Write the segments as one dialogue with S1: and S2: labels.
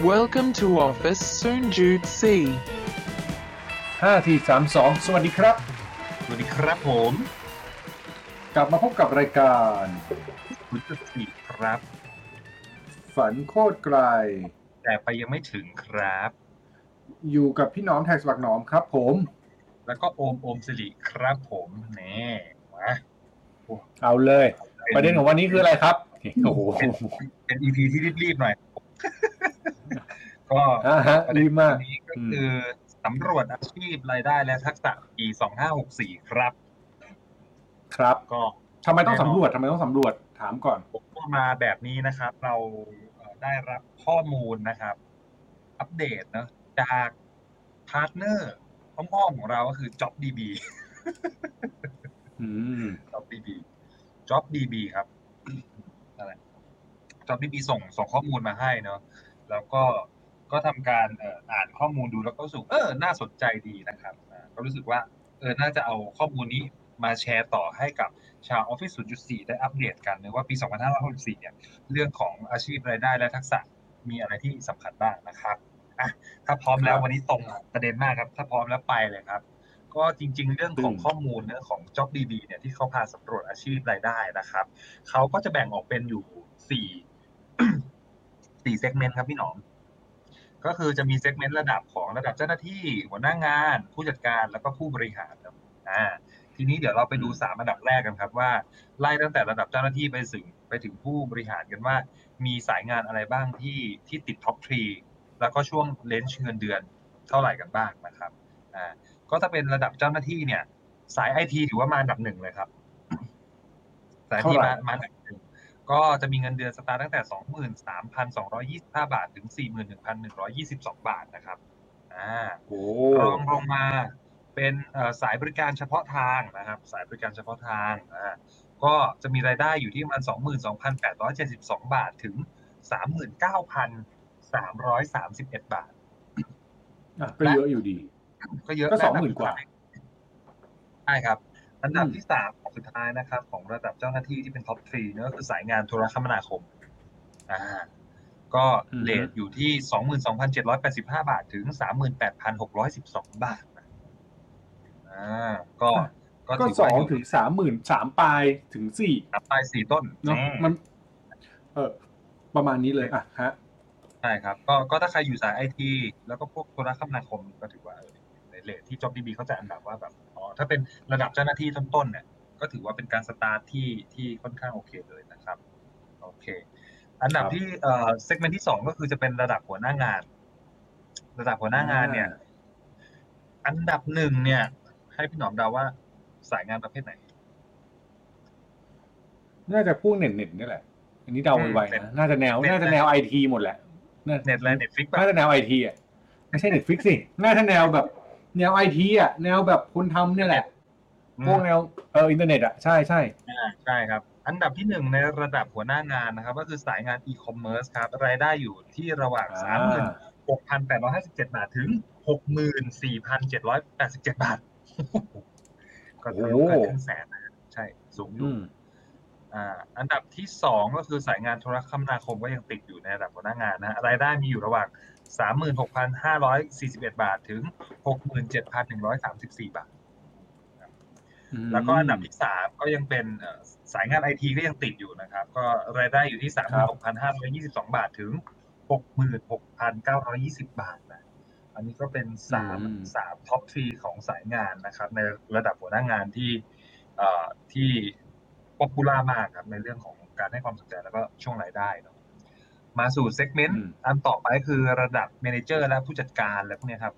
S1: Welcome to office Soon Jude C.
S2: ห้าทีสามสองสวัสดีครับ
S3: สวัสดีครับผม
S2: กลับมาพบกับรายการ
S3: คุณจุดสี่ครับ
S2: ฝันโคตรไกล
S3: แต่ไปยังไม่ถึงครับ
S2: อยู่กับพี่น้อมแท็กสวักหนอมครับผม
S3: แล้วก็โอมโอมสิริครับผมแน่มา
S2: เอาเลย ประเด็นของวันนี้คืออะไรครับโอ้โห
S3: เป็น EP ที่รีบๆหน่อย ก็
S2: อ่าฮะรีบมาก
S3: วันนี้ก็คือสำรวจอาชีพรายได้และทักษะปีสองห้าหกสี่ครับ
S2: ครับ
S3: ก็
S2: ทำไมต้องสำรวจทำไมต้องสำรวจถามก่อน
S3: ผมก็มาแบบนี้นะครับ เราเอ่อได้รับข้อมูลนะครับ อัปเดตเนอะจาก partner พ่อมๆของเราก็คือ JobsDB
S2: อืม
S3: JobDB JobDB ครับอะไร JobDB ส่งส่งข้อมูลมาให้เนาะ แล้วก็ก็ทำการเอ่ออ่านข้อมูลดูแล้วก็รู้สึกเออน่าสนใจดีนะครับอ่าก็รู้สึกว่าเออน่าจะเอาข้อมูลนี้มาแชร์ต่อให้กับชาว Office 0.4 ได้อัปเดตกันนะว่าปี 2564 เนี่ยเรื่องของอาชีพรายได้และทักษะมีอะไรที่สำคัญบ้างนะครับอะถ้าพร้อมแล้ว
S2: ครับ
S3: วันนี้ตรงประเด็นมากครับ ถ้าพร้อมแล้วไปเลยครับ ก็จริง ๆ เรื่องของ
S2: อืม
S3: ข้อมูลเรื่องของ JobDB เนี่ยที่เขาพาสำรวจอาชีพรายได้นะครับเขาก็จะแบ่งออกเป็นอยู่สี่ สี่ segment ครับพี่หนอม ก็คือจะมี segment ระดับของระดับเจ้าหน้าที่ หัวหน้างาน ผู้จัดการแล้วก็ผู้บริหารครับอ่าทีนี้เดี๋ยวเราไปดูสามอันดับแรกกันครับว่าไล่ตั้งแต่ระดับเจ้าหน้าที่ไปถึงไปถึงผู้บริหารกันว่า มีสายงานอะไรบ้างที่ที่ติด top three แล้วก็ช่วง range เงินเดือนเท่าไหร่กันบ้างนะครับอ่าก็ถ้าเป็นระดับเจ้าหน้าที่เนี่ย สายไอทีถือว่ามาอันดับหนึ่งเลยครับสายที่
S2: เท่าไหร่
S3: มามาอันดับหนึ่ง ก็จะมีเงินเดือนสตาร์ทตั้งแต่สองหมื่นสามพันสองร้อยยี่สิบห้าบาท ถึงสี่หมื่นหนึ่งพันหนึ่งร้อยยี่สิบสองบาทนะครับอ่า
S2: โอ้
S3: รองลงมาเป็นเอ่อสายบริการเฉพาะทางนะครับ สายบริการเฉพาะทางอ่าก็จะมีรายได้อยู่ที่ประมาณ 22,872 บาท ถึง 39,331 บาท
S2: อะก็เยอะอยู่ดี
S3: ก็เยอะ
S2: ก็
S3: และ
S2: สองหมื่นกว่า
S3: ใช่ครับ อันดับ
S2: อืม
S3: ที่สามของสุดท้ายนะครับ ของระดับเจ้าหน้าที่ที่เป็นท็อปทรีเนี่ยก็คือสายงานโทรคมนาคมอ่าก็เลทอยู่ที่22,785บาท ถึง38,612บาทนะอ่าก็
S2: ก็
S3: ถื
S2: สอง
S3: ว่ายู่
S2: ถึงสามหมื่นสามปลายถึงสี่
S3: นับไปสี่ต้น
S2: เนาะ
S3: แน่
S2: มันเออประมาณนี้เลยอะฮะ
S3: ใช่ครับ ก็ก็ถ้าใครอยู่สายไอทีแล้วก็พวกโทรคมนาคมก็ถือว่าเออในเลทที่ JobDB เขาจะอันดับว่าแบบอ๋อ ถ้าเป็นระดับเจ้าหน้าที่ต้นๆเนี่ยก็ถือว่าเป็นการสตาร์ทที่ที่ค่อนข้างโอเคเลยนะครับโอเค อันดับ
S2: ครับ
S3: ที่เอ่อเซกเมนต์ที่สองก็คือจะเป็นระดับหัวหน้างาน ระดับหัวหน้างานเนี่ย อันดับหนึ่งเนี่ย ให้พี่หนอมเดาว่าสายงานประเภทไหน
S2: น่าจะพวกเน็ตเน็ตนี่แหละ อันนี้เดาไว
S3: เน็ต
S2: ๆนะน่าจะแนว
S3: เน็ต
S2: น่าจะแนวไอทีหมดแหละน่า
S3: เน็ตและ Netflix น่า
S2: จะแนวไอทีอะ ไม่ใช่ Netflix สิ น่าจะแนวแบบ แนวไอทีอะแนวแบบคนทำเนี่ยแหละ พวกแนวเอออินเทอร์เน็ตอะใช่ใช่
S3: ใช่ครับ อันดับที่หนึ่งในระดับหัวหน้างานนะครับ ก็คือสายงานอีคอมเมิร์ซครับ รายได้อยู่ที่ระหว่าง
S2: อ่า
S3: สามหมื่นหกพันแปดร้อยห้าสิบเจ็ดบาทถึงหกหมื่นสี่พันเจ็ดร้อยแปดสิบเจ็ดบาท ก็ทะลุกันครึ่งแสนนะใช่สูงอ
S2: อื
S3: ยู่
S2: ม
S3: อ่าอันดับที่สองก็คือสายงานโทรคมนาคมก็ยังติดอยู่ในระดับหัวหน้างานนะฮะรายได้มีอยู่ระหว่าง สามหมื่นหกพันห้าร้อยสี่สิบเอ็ดบาทถึงหกหมื่นเจ็ดพันหนึ่งร้อยสามสิบสี่บาท แล้วก็อันดับที่สามก็ยังเป็นเอ่อสายงานไอทีก็ยังติดอยู่นะครับ ก็รายได้อยู่ที่สามหมื่นหกพันห้าร้อยยี่สิบสองบาทถึงหกหมื่นหกพันเก้าร้อยยี่สิบบาทนะอันนี้ก็เป็นสาม
S2: อืม
S3: สาม top three ของสายงานนะครับ ในระดับหัวหน้างานที่เอ่อที่ popular มากครับในเรื่องของการให้ความสนใจแล้วก็ช่วงรายได้เนอะ มาสู่ segment
S2: อืม
S3: อันต่อไปคือระดับ manager และผู้จัดการอะไรพวกเนี้ยครับ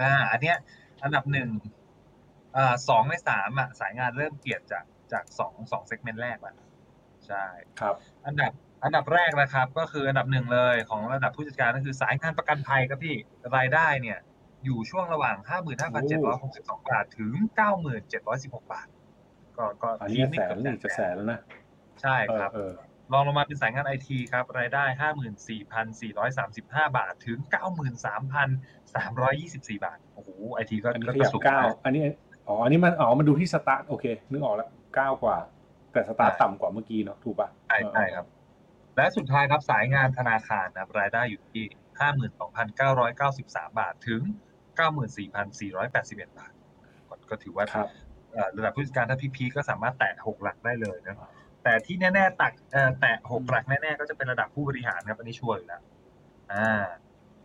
S3: อ่า อันเนี้ย อันดับหนึ่งอ่าสองในสามอะสายงานเริ่มเปลี่ยนจากจากสองสองเซกเมนต์แรกแล้วใช่
S2: ครับ
S3: อันดับอันดับแรกนะครับ ก็คืออันดับหนึ่งเลยของระดับผู้จัดการก็คือสายงานประกันภัยครับพี่รายได้เนี่ย อยู่ช่วงระหว่าง 55,762 บาทถึง 9716 บาท ก็ก็
S2: อันนี้
S3: ที
S2: จะ
S3: ไม่
S2: แสน
S3: เกือบ
S2: นี่จะแสนแล้วนะ
S3: ใช่
S2: เออ
S3: ครับ
S2: เออ
S3: รองลงมาเป็นสายงานไอทีครับรายได้ 54,435 บาท ถึง 93,324 บาท โอ้โหไอทีก็
S2: อันนี้
S3: ก็
S2: ขยับ
S3: สูง
S2: เก้า
S3: นะ
S2: อันนี้อ๋ออันนี้มันอ๋อมันดูที่สตาร์ทโอเค นึกออกแล้วเก้ากว่า แต่สตาร์ท
S3: ใช่
S2: ต่ำกว่าเมื่อกี้เนาะถูกป่ะ
S3: ใช่ใช่ครับ และสุดท้ายครับสายงานธนาคารนะครับรายได้อยู่ที่ 52,993 บาทถึง 94,481 บาท ก็ก็ถือว่า
S2: ครับ
S3: เอ่อระดับผู้จัดการถ้า peak ๆก็สามารถแตะ6หลักได้เลยนะ แต่ที่แน่ๆตักเอ่อแตะ6หลักแน่ๆก็จะเป็นระดับผู้บริหารครับอันนี้ชัวร์อยู่แล้วอ่า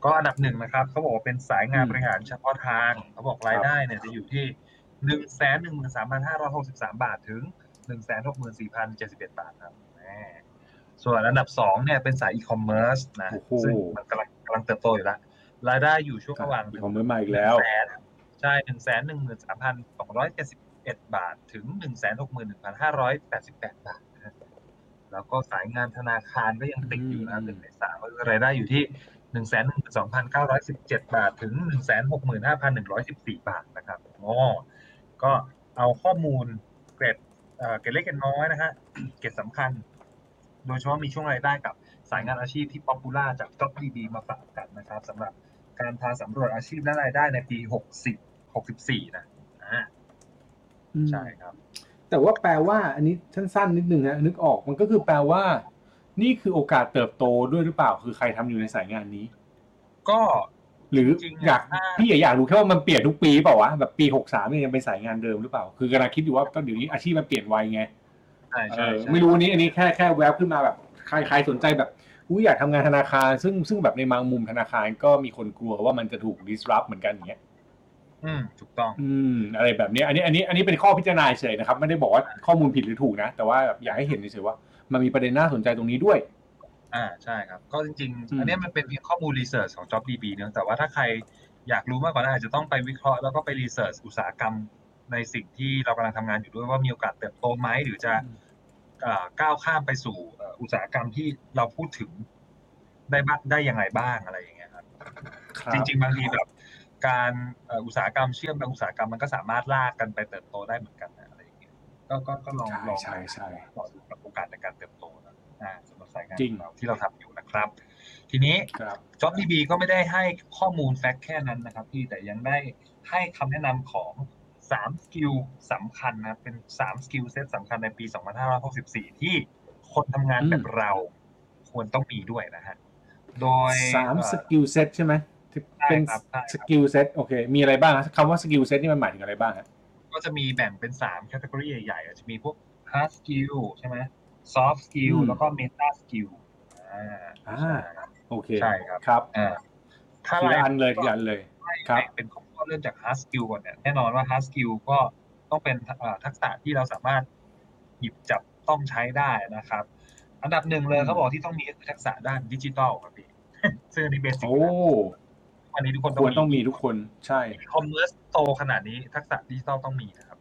S3: ก็อันดับหนึ่งนะครับเขาบอกว่าเป็นสายงาน
S2: อืม
S3: บริหารเฉพาะทางเขาบอกรายได้เนี่ยจะอยู่ที่หนึ่งแสนหนึ่งหมื่นสามพันห้าร้อยหกสิบสามบาทถึงหนึ่งแสนหกหมื่นสี่พันเจ็ดสิบเอ็ดบาทครับแหมส่วนอันดับสองเนี่ยเป็นสายอีคอมเมิร์ซนะ
S2: โอ้โห
S3: ซึ่งมันกำลังกำลังเติบโตอยู่แล้วรายได้อยู่ช่วงระหว่าง
S2: มีของมือมาอีกแล้ว
S3: แสนใช่หนึ่งแสนหนึ่งหมื่นสามพันสองร้อยเจ็ดสิบเอ็ดบาทถึงหนึ่งแสนหกหมื่นหนึ่งพันห้าร้อยแปดสิบแปดบาทนะฮะ แล้วก็สายงานธนาคารก็ยังติดอยู่นะ
S2: อืม
S3: หนึ่งในสามก็คือรายได้อยู่ที่หนึ่งแสนหนึ่งสองพันเก้าร้อยสิบเจ็ดบาท ถึงหนึ่งแสนหกหมื่นห้าพันหนึ่งร้อยสิบสี่บาทนะครับอ๋อก็เอาข้อมูลเกร็ดเอ่อเกร็ดเล็กเกร็ดน้อยนะฮะเกร็ดสำคัญ โดยเฉพาะมีช่วงรายได้กับสายงานอาชีพที่ popular จาก JobDB มาฝากกันนะครับสำหรับการพาสำรวจอาชีพและรายได้ในปี 60 64 นะอ่า
S2: อืม
S3: ใช่ครับ
S2: แต่ว่าแปลว่าอันนี้สั้นๆนิดนึงนะนึกออกมันก็คือแปลว่า นี่คือโอกาสเติบโตด้วยหรือเปล่าคือใครทำอยู่ในสายงานนี้
S3: ก็
S2: หรือ
S3: จริงๆ
S2: อยาก
S3: ถ้า
S2: พี่อยากรู้แค่ว่ามันเปลี่ยนทุกปีเปล่าวะแบบปีหกสามเนี่ยยังเป็นสายงานเดิมหรือเปล่า คือกำลังคิดอยู่ว่าก็เดี๋ยวนี้อาชีพมันเปลี่ยนไวไง
S3: ใช่
S2: เอ
S3: ใช่
S2: อ
S3: ใช่
S2: ไม่รู้อันนี้อันนี้แค่แค่แวบขึ้นมาแบบใครใครสนใจแบบอุ้ยอยากทำงานธนาคาร ซึ่งซึ่งแบบในบางมุมธนาคารก็มีคนกลัวว่ามันจะถูก disrupt เหมือนกันอย่างเงี้ย
S3: อืมถูกต้อง
S2: อืมอะไรแบบนี้อันนี้อันนี้อันนี้เป็นข้อพิจารณาเฉยนะครับ ไม่ได้บอกว่าข้อมูลผิดหรือถูกนะ แต่ว่าแบบอยากให้เห็นเฉยๆว่า มันมีประเด็นน่าสนใจตรงนี้ด้วย
S3: อ่าใช่ครับ ก็จริง
S2: อืม
S3: ๆอันเนี้ยมันเป็นเพียงข้อมูลรีเสิร์ชของ JobDB เนอะแต่ว่าถ้าใครอยากรู้มากกว่านั้นอาจจะต้องไปวิเคราะห์แล้วก็ไปรีเสิร์ชอุตสาหกรรมในสิ่งที่เรากำลังทำงานอยู่ด้วยว่ามีโอกาสเติบโตไหมหรือจะเอ่อก้าวข้ามไปสู่เอ่ออุตสาหกรรมที่เราพูดถึงได้บ้างได้ยังไงบ้างอะไรอย่างเงี้ยครับ
S2: ครับ
S3: จริง ๆ บางทีแบบ การเอ่ออุตสาหกรรมเชื่อมกับอุตสาหกรรมมันก็สามารถลากกันไปเติบโตได้เหมือนกันนะอะไรอย่างเงี้ยก็ก็ก็ลอง
S2: ใช่
S3: ลอง
S2: ใช่ใช่
S3: ลองดูกับโอกาสในการเติบโตนะอ่าสำหรับสายงาน
S2: จริง
S3: ของเราที่เราทำอยู่นะครับ ทีนี้
S2: ครับ
S3: JobDB ก็ไม่ได้ให้ข้อมูล fact แค่นั้นนะครับพี่แต่ยังได้ให้คำแนะนำของ3 skill สำคัญนะเป็น3 skill set สำคัญในปี 2564 ที่คนทำงานแบบเราควรต้องมีด้วยนะฮะ โดย
S2: สาม
S3: เอ่อ
S2: skill set ใช่ไหม ที่
S3: ใช่
S2: เป็น
S3: ครับใช่ครับ
S2: skill set โอเค มีอะไรบ้างฮะคำว่า skill set นี่มันหมายถึงอะไรบ้างฮะ
S3: ก็จะมีแบ่งเป็น3 category ใหญ่ๆอาจจะมีพวก hard skill ใช่ไหม soft skill
S2: อืม
S3: แล้วก็ meta skill อ่า
S2: อ่า
S3: ใช่
S2: โอเค
S3: ใช่ครับ
S2: ครับ
S3: อ่าถ้า
S2: ทีละ
S3: ราย
S2: อันเลยทีละอันเลยครับ
S3: แบ่งเป็นข้อเริ่มจาก hard skill ก่อนเนี่ยแน่นอนว่า hard skill ก็ต้องเป็นเอ่อทักษะที่เราสามารถหยิบจับต้องใช้ได้นะครับ อันดับหนึ่งเลย
S2: อืม
S3: เขาบอกที่ต้องมีคือทักษะด้านดิจิทัลครับพี่ ซึ่งอันนี้เบสิก
S2: โอ้
S3: วันนี้ทุกคน
S2: ควรต้องมีทุกคนใช่
S3: commerce โตขนาดนี้ทักษะดิจิทัลต้องมีนะครับ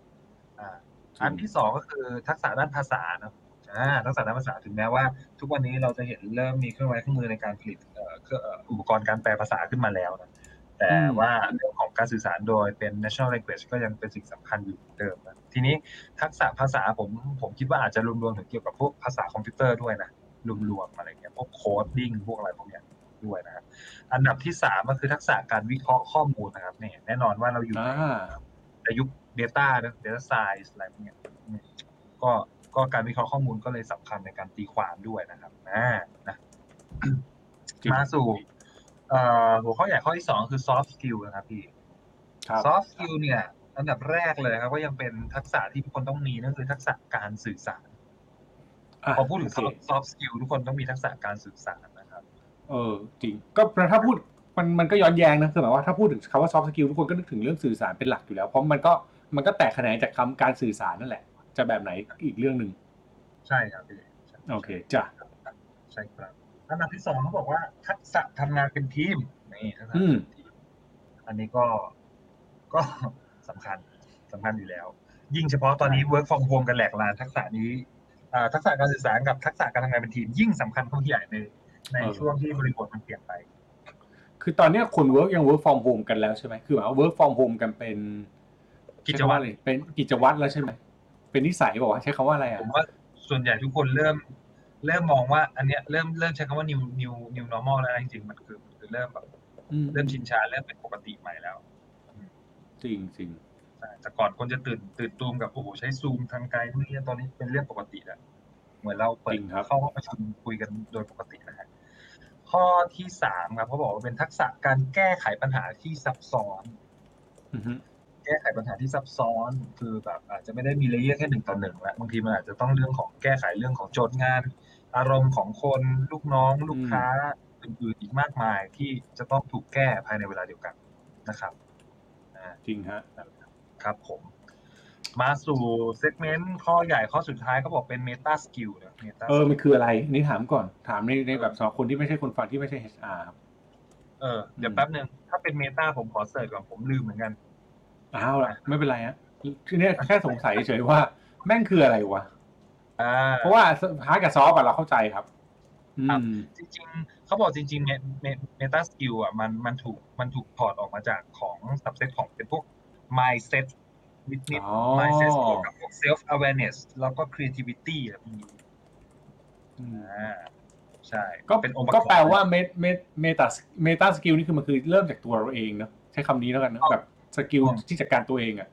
S3: อ่า
S2: จริง
S3: อันที่สองก็คือทักษะด้านภาษานะอ่าทักษะด้านภาษาถึงแม้ว่า ทุกวันนี้เราจะเห็นเริ่มมีเครื่องไม้เครื่องมือในการผลิตเอ่อเครื่องเอ่ออุปกรณ์การแปลภาษาขึ้นมาแล้วนะแต่ว่าเรื่องของการสื่อสารโดยเป็น international language ก็ยังเป็นสิ่งสำคัญอยู่เหมือนเดิมนะทีนี้ทักษะภาษาผมผมคิดว่าอาจจะรวมๆถึงเกี่ยวกับพวกภาษาคอมพิวเตอร์ด้วยนะรวมๆอะไรเงี้ยพวก coding พวกอะไรพวกเนี้ย ด้วยนะครับอันดับที่สามก็คือทักษะการวิเคราะห์ข้อมูลนะครับเนี่ยแน่นอนว่าเราอยู่ใน
S2: อ่า
S3: ในยุค Data นะ Data Science อะไรพวกเนี้ยอืมก็ก็การวิเคราะห์ข้อมูลก็เลยสำคัญในการตีความด้วยนะครับอ่านะ
S2: จริง
S3: มาสู่เอ่อหัวข้อใหญ่ข้อที่สองคือ soft skill นะครับพี่
S2: ครับ
S3: soft skill เนี่ยอันดับแรกเลยครับก็ยังเป็นทักษะที่ทุกคนต้องมีนั่นคือทักษะการสื่อสาร
S2: อะ
S3: พอพูดถึง
S2: โเค
S3: soft soft skill ทุกคนต้องมีทักษะการสื่อสารนะครับ
S2: เออจริง ก็ถ้าพูดมันมันก็ย้อนแย้งนะคือหมายว่าถ้าพูดถึงคำว่า soft skill ทุกคนก็นึกถึงเรื่องสื่อสารเป็นหลักอยู่แล้ว เพราะมันก็มันก็แตกแขนงจากคำการสื่อสารนั่นแหละ จะแบบไหนอีกเรื่องหนึ่ง
S3: ใช่ครับพี่ใช่
S2: โอเคจ้ะ
S3: ใช่ครับอันดับที่สองเขาบอกว่าทักษะทำงานเป็นทีมนี่ทักษะ
S2: อืม
S3: ทำงานเป็นทีมอันนี้ก็ก็สำคัญสำคัญอยู่แล้ว ยิ่งเฉพาะตอนนี้ work from home กันแหลกลานทักษะนี้อ่าทักษะการสื่อสารกับทักษะการทำงานเป็นทีม ยิ่งสำคัญเข้าไปใหญ่ใน ใน
S2: เออ
S3: ช่วงที่บริบทมันเปลี่ยนไป
S2: คือตอนเนี้ยคน work ยัง work from home กันแล้วใช่ไหมคือหมายว่า work from home กันเป็น
S3: กิจวัตร
S2: ใช้คำาอะไรเป็นกิจวัตรแล้วใช่ไหมเป็นนิสัยบอกว่าใช้คำว่าอะไรอะ
S3: ผมว่าส่วนใหญ่ทุกคนเริ่ม เริ่มมองว่า อันเนี้ยเริ่มเริ่มใช้คำว่า new new new normal แล้วนะจริงๆมันคือมันคือเริ่มแบบ
S2: อืม
S3: เริ่มชินชาเริ่มเป็นปกติใหม่แล้ว
S2: จริงจริง
S3: ใช่แต่ก่อนคนจะตื่นตื่นตูมกับโอ้โหใช้ซูมทางไกลพวกนี้ตอนนี้เป็นเรื่องปกติแล้วเหมือนเราเปิดเข้าห้องประชุมคุยกันโดยปกตินะฮะ ข้อข้อที่สามครับเขาบอกว่าเป็นทักษะการแก้ไขปัญหาที่ซับซ้อน
S2: อือฮึ
S3: แก้ไขปัญหาที่ซับซ้อนคือแบบอาจจะไม่ได้มี layer แค่หนึ่งต่อหนึ่งละบางทีมันอาจจะต้องเรื่องของแก้ไขเรื่องของโจทย์งาน อารมณ์ของคนลูกน้องลูกค้าอื่นๆอีกมากมายที่จะต้องถูกแก้ภายในเวลาเดียวกันนะครับอ่า
S2: จริงฮะ
S3: ครับผม มาสู่ segment ข้อใหญ่ข้อสุดท้ายเขาบอกเป็น Meta Skill นะ Meta
S2: เออมันคืออะไร นี่ถามก่อนถามในในแบบสำหรับคนที่ไม่ใช่คนฟังที่ไม่ใช่ HR ครับ
S3: เออเดี๋ยวแป๊บหนึ่งถ้าเป็น Meta ผมขอ search ก่อนผมลืมเหมือนกัน
S2: อ้าวละไม่เป็นไรฮะคือเนี่ยแค่สงสัยเฉยๆว่าแม่งคืออะไรวะ
S3: อ่า
S2: เพราะว่า hard กับ soft อะเราเข้าใจครับอื
S3: ครับ
S2: ม
S3: จริงๆเขาบอกจริงๆ Meta Skill อะมันมันถูกมันถูกถอดออกมาจากของ subset ของเป็นพวก mindset นิดนิด
S2: อ๋อ
S3: mindset เกี่ยวกับพวก self awareness แล้วก็ creativity อะไรพวกนี้
S2: อืม
S3: อ่าใช่
S2: ก็
S3: เป็นองค์ประ
S2: ก็
S3: กอบ
S2: แปลว่าเมเมMeta Meta Skill นี่คือมันคือเริ่มจากตัวเราเองเนอะใช้คำนี้แล้วกันเนอะแบบ skill ที่จัดการตัวเองอะ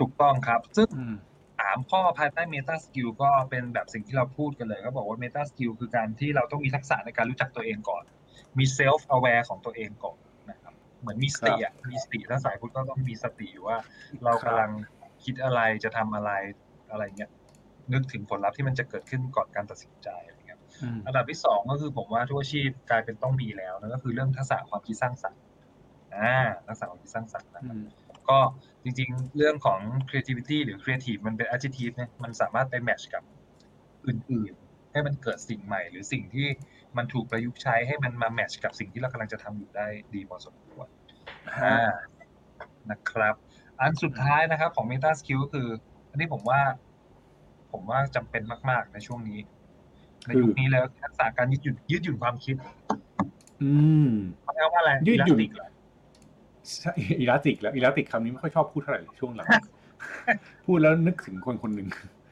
S3: ถูกต้องครับ ซึ่ง
S2: อืม
S3: สามข้อภายใต้ Meta Skill ก็เป็นแบบสิ่งที่เราพูดกันเลย ก็บอกว่า Meta Skill คือการที่เราต้องมีทักษะในการรู้จักตัวเองก่อน มี self aware ของตัวเองก่อนนะครับ เหมือนมีสติอะมีสติถ้าสายพุทธก็ต้องมีสติอยู่ว่า เรากำลังคิดอะไรจะทำอะไรอะไรเงี้ยนึกถึงผลลัพธ์ที่มันจะเกิดขึ้นก่อนการตัดสินใจอะไรเงี้ย
S2: อืม
S3: อันดับที่สองก็คือผมว่าทุกอาชีพกลายเป็นต้องมีแล้วนะก็คือเรื่องทักษะความคิดสร้างสรรค์อ่าทักษะความคิดสร้างสรรค์นะครับ
S2: อืม
S3: ก็จริงๆ เรื่องของ creativity หรือ creative มันเป็น adjective เนี่ยมันสามารถไป match กับอื่นๆ ให้มันเกิดสิ่งใหม่ หรือสิ่งที่มันถูกประยุกต์ใช้ให้มันมา match กับสิ่งที่เรากำลังจะทำอยู่ได้ดีพอสมควรอ่านะครับ อันสุดท้ายนะครับของ meta skill ก็คือ อันนี้ผมว่า ผมว่าจำเป็นมาก ๆ ในช่วงนี้ ในยุคนี้แล้วทักษะการยืดหยุ่นยืดหยุ่นความคิด
S2: อืม
S3: เขาเรียกว่าอะไร
S2: ยืดหยุ่น
S3: Elastic เหรอ
S2: ใช่อีลาติกแล้วอีลาติกคำนี้ไม่ค่อยชอบพูดเท่าไหร่ช่วงหลังพูดแล้วนึกถึงคนคนหนึ่ง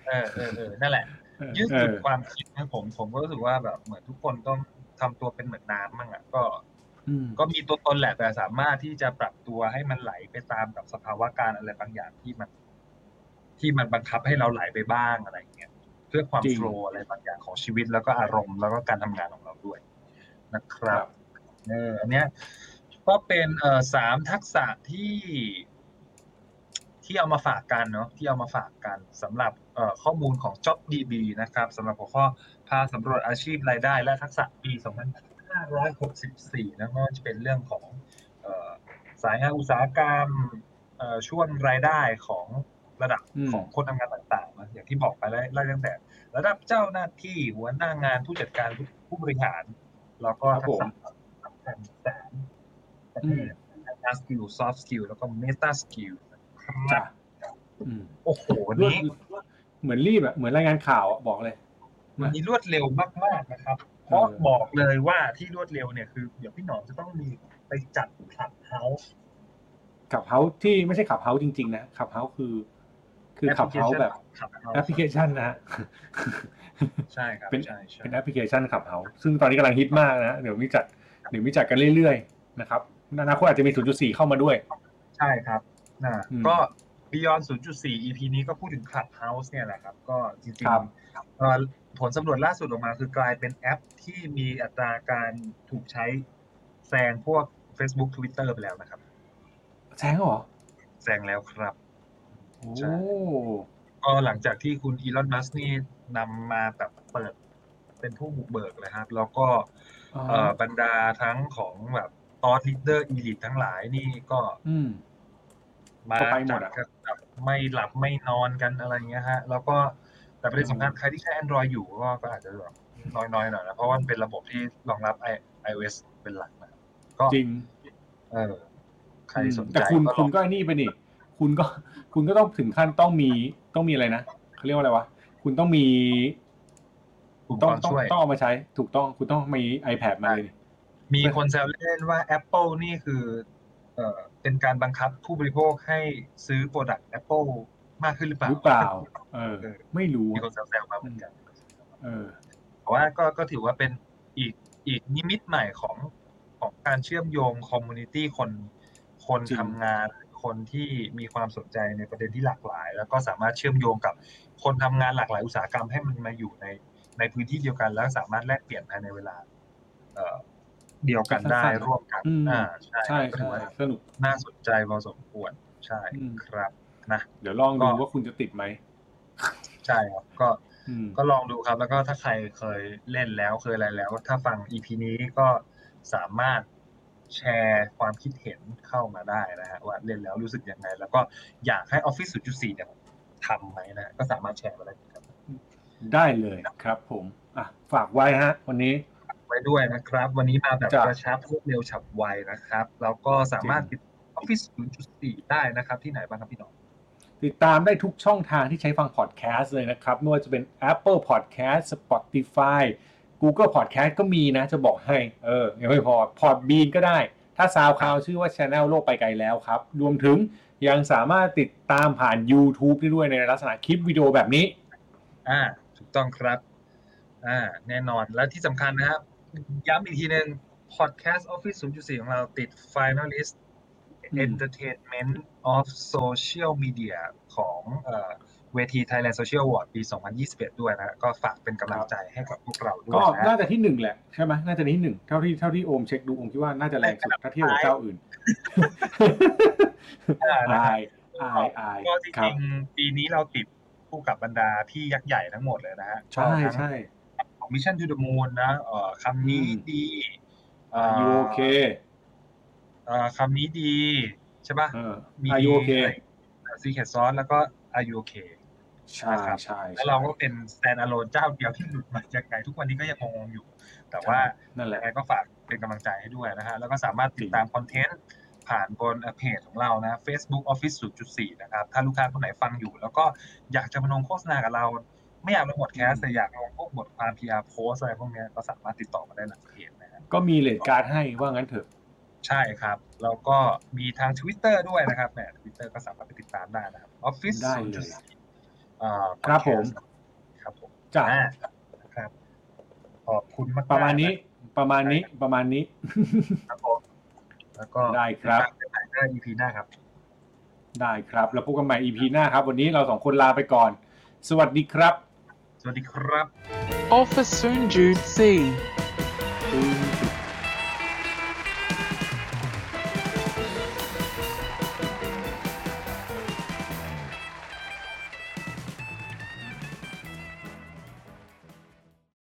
S3: เออเออเออนั่นแหละ
S2: เออ
S3: ยืดหยุ่น
S2: เออ
S3: ความคิดนะผมผมก็รู้สึกว่าแบบเหมือนทุกคนต้องทำตัวเป็นเหมือนน้ำมั่งอะก็
S2: อืม
S3: ก็มีตัวตนแหละแต่สามารถที่จะปรับตัวให้มันไหลไปตามกับสภาวะการอะไรบางอย่างที่มัน ที่มันบังคับให้เราไหลไปบ้างอะไรอย่างเงี้ยเพื่อความ
S2: จริง
S3: โฟล์อะไรบางอย่างของชีวิตแล้วก็อารมณ์แล้วก็การทำงานของเราด้วยนะครับเอออันเนี้ยก็เป็นเอ่อสามทักษะที่ ที่เอามาฝากกันเนาะที่เอามาฝากกันสำหรับเอ่อ ข้อมูลของ JobDB นะครับสำหรับหัวข้อพาสำรวจอาชีพรายได้ และทักษะปี 2564นะไม่ว่าจะเป็นเรื่องของเอ่อสายงานอุตสาหกรรมเอ่อช่วงรายได้ของระดับ
S2: อืม
S3: ของคนทำงานต่างๆนะอย่างที่บอกไปแล้วไล่ตั้งแต่ ระดับเจ้าหน้าที่หัวหน้างานผู้จัดการผู้ผู้บริหาร แล้วก็
S2: ครับ
S3: ทั
S2: ผ
S3: ก
S2: ม
S3: ษะสำคัญสามประ
S2: อื
S3: เภ
S2: ม
S3: ท hard skill soft skill แล้วก็ meta skill
S2: จ้ะอืม
S3: โอ้โหวัน
S2: รวด
S3: นี้
S2: เหมือนรีบอะเหมือนรายงานข่าวอะบอกเลย
S3: วันนี้รวดเร็วมากๆนะครับ เพราะ
S2: เออ
S3: บอกเลยว่าที่รวดเร็วเนี่ยคือเดี๋ยวพี่หนอมจะต้องมีไปจัด
S2: Clubhouse Clubhouse ที่ไม่ใช่ Clubhouse จริงๆนะ Clubhouse คือ คือ Clubhouse แบบ
S3: Clubhouse
S2: แอปพลิเคชันนะฮะ
S3: ใช่ครับ
S2: เป็น
S3: ใช่ใช่
S2: เป็นแอปพลิเคชัน Clubhouse ซึ่งตอนนี้กำลังฮิตมากนะเดี๋ยวมีจัดเดี๋ยวมีจัดกันเรื่อยๆนะครับอนาคตอาจจะมี 0.4 เข้ามาด้วย
S3: ใช่ครับนะ
S2: อืม
S3: ก็ Beyond 0.4 EP นี้ก็พูดถึง Clubhouse เนี่ยแหละครับ ก็จริง
S2: ครับ
S3: ๆเอ่อผลสำรวจล่าสุดออกมาคือกลายเป็นแอปที่มีอัตราการถูกใช้แซงพวก Facebook Twitter ไปแล้วนะครับ
S2: แซงเหรอ
S3: แซงแล้วครับ
S2: โอ้
S3: ใช่ก็หลังจากที่คุณ Elon Musk นี่นำมาแบบเปิดเป็นผู้บุกเบิกเลยครับ แล้วก็เอ่อบรรดาทั้งของแบบตอ t ลีดเดอร์อีลิททั้งหลายนี่ก็
S2: อืม
S3: มา
S2: ก็ไปหมด
S3: จั
S2: อะ
S3: กันแบบ ไม่หลับไม่นอนกันอะไรเงี้ยฮะ แล้วก็แต่ประเด็นสำคัญใครที่ใช้ Android อยู่ก็ก็อาจจะแบบน้อยๆหน่อยนะเพราะว่ามันเป็นระบบที่รองรับ i- iOS เป็นหลักนะก็
S2: จริง
S3: เออใครสนใจ
S2: แต่คุณ
S3: ก็ล
S2: คุ
S3: อ
S2: ณ
S3: ง
S2: ก็ไอ้นี่ไปนี่คุณก็คุณก็ต้องถึงขั้นต้องมีต้องมีอะไรนะเขาเรียกว่าอะไรวะคุณต้องมี
S3: อุป
S2: ต้อง
S3: กรณ์
S2: ต้อง
S3: ช่วย
S2: ต้องเอามาใช้ ถูกต้องคุณต้องมี iPad มาเลยนี่
S3: มีคนแซวเล่นว่า Apple นี่คือ เอ่อ เป็นการบังคับผู้บริโภคให้ซื้อโปรดักต์ Apple มากขึ้นหรือเปล่า
S2: หรือเปล่า เออ
S3: เออ
S2: ไม่รู้
S3: มี
S2: อะ
S3: คนแซวๆมาเหมือนกัน
S2: เออ
S3: แต่ว่าก็ก็ถือว่าเป็นอีกอีกนิมิตใหม่ของของการเชื่อมโยง community คนคน
S2: จริง
S3: ทำงานคนที่มีความสนใจในประเด็นที่หลากหลาย แล้วก็สามารถเชื่อมโยงกับคนทำงานหลากหลายอุตสาหกรรมให้มันมาอยู่ในในพื้นที่เดียวกัน แล้วสามารถแลกเปลี่ยนภายในเวลา เอ่อเดียวกันได้
S2: สั้นๆ
S3: ร่วมกัน
S2: อืม
S3: อ่าใช่
S2: ใช่
S3: ก็ถื
S2: ใช่
S3: อว่า
S2: สนุก
S3: น่าสนใจพอสมควรใช่
S2: อืม
S3: ครับนะ
S2: เดี๋ยวลองดู
S3: ก็
S2: ว่าคุณจะติดไหม
S3: ใช่ครับก็
S2: อืม
S3: ก็ลองดูครับ แล้วก็ถ้าใครเคยเล่นแล้วเคยอะไรแล้ว ถ้าฟัง EP นี้ก็สามารถแชร์ความคิดเห็นเข้ามาได้นะฮะว่าเล่นแล้วรู้สึกยังไง แล้วก็อยากให้ Office 0.4เนี่ยทำไหมนะฮะก็สามารถแชร์มาได้ครับ
S2: ได้เลยครับผมอะฝากไว้ฮะ วันนี้
S3: ไว้ด้วยนะครับ วันนี้มาแบบ
S2: จ้ะ
S3: กระชับรวดเร็วฉับไวนะครับ แล้วก็สามารถติด Office 0.4 ได้นะครับ ที่ไหนบ้างครับพี่หน้อง
S2: ติดตามได้ทุกช่องทางที่ใช้ฟังพอดแคสต์เลยนะครับ ไม่ว่าจะเป็น Apple Podcast Spotify Google Podcast ก็มีนะจะบอกให้ เออยังไม่พอ Podbean ก็ได้ ถ้าซาวคลาวชื่อว่า Channel โลกไปไกลแล้วครับ รวมถึงยังสามารถติดตามผ่าน YouTube ได้ด้วยในลักษณะคลิปวิดีโอแบบนี้
S3: อ่า ถูกต้องครับ อ่า แน่นอน และที่สำคัญนะครับ ย้ำอีกทีหนึ่ง Podcast Office 0.4 ของเราติด Finalist
S2: อืม
S3: Entertainment of Social Media ของเอ่อเวที Thailand Social Award ปี 2021 ด้วยนะ ก็ฝากเป็นกำลังใจให้กับพวกเราด้ว
S2: ก็
S3: ยนะ
S2: น่าจะที่หนึ่งแหละ ใช่ไหมน่าจะที่หนึ่งเท่าที่เท่าที่โอมเช็คดูโอมคิดว่าน่าจะแรงสุดถ้าเทียบกับเจ้าอื่น
S3: อ่านะ
S2: อา
S3: ครับ
S2: ยอายอาย
S3: ก็จ
S2: ครั
S3: ริ
S2: บ
S3: งๆปีนี้เราติดคู่กับบรรดาพี่ยักษ์ใหญ่ทั้งหมดเลยนะฮะ
S2: ใช่
S3: ก็ทั้ ง
S2: ใช่
S3: ของ Mission to the Moon นะเอ่อคำนี้
S2: อืม
S3: ดีเอ่อ
S2: ยูโอเค
S3: เอ่อคำนี้ดี ใช่ป่ะ
S2: เอออายุโอเค
S3: ซีเคทซอสแล้วก็อายุโอเค
S2: ใช่
S3: นะครับ
S2: ใช่
S3: แล้วเราก็เป็น stand alone เจ้าเดียวที่หลุดมาจากไกลทุกวันนี้ก็ยังงงๆอยู่ แต่ว่า
S2: นั่นแหละ
S3: ยังไงก็ฝากเป็นกำลังใจให้ด้วยนะฮะแล้วก็สามารถติดตามคอนเทนต์ผ่านบนเพจของเรานะ Facebook Office 0.4 นะครับ ถ้าลูกค้าคนไหนฟังอยู่ แล้วก็อยากจะมาลงโฆษณากับเรา ไม่อยากลงพอดแคสต์แต่อยากลงพวกบทความ PR โพสอะไรพวกเนี้ยก็สามารถติดต่อมาได้หลังเพจนะฮะ
S2: ก็มี rate card ให้ว่างั้นเถอะ
S3: ใช่ครับ แล้วก็มีทาง Twitter ด้วยนะครับแหม Twitter ก็สามารถไปติดตามได้นะครับ Office
S2: ได้เลย
S3: 0.4อ่า
S2: ครับผม
S3: ครับผม
S2: จ้ะ
S3: อ่านะครับขอบคุณมากๆ
S2: ประมาณนี้ประมาณนี้ประมาณนี้
S3: ครับผมแล้วก็
S2: ได้ครับ
S3: ติดตามได้ EP หน้าครับ
S2: ได้ครับ แล้วพบกันใหม่ EP หน้าครับ วันนี้เราสองคนลาไปก่อน สวัสดีครับ
S3: สวัสดีครับ
S1: Office Soon Jude C.
S2: ตึงตึง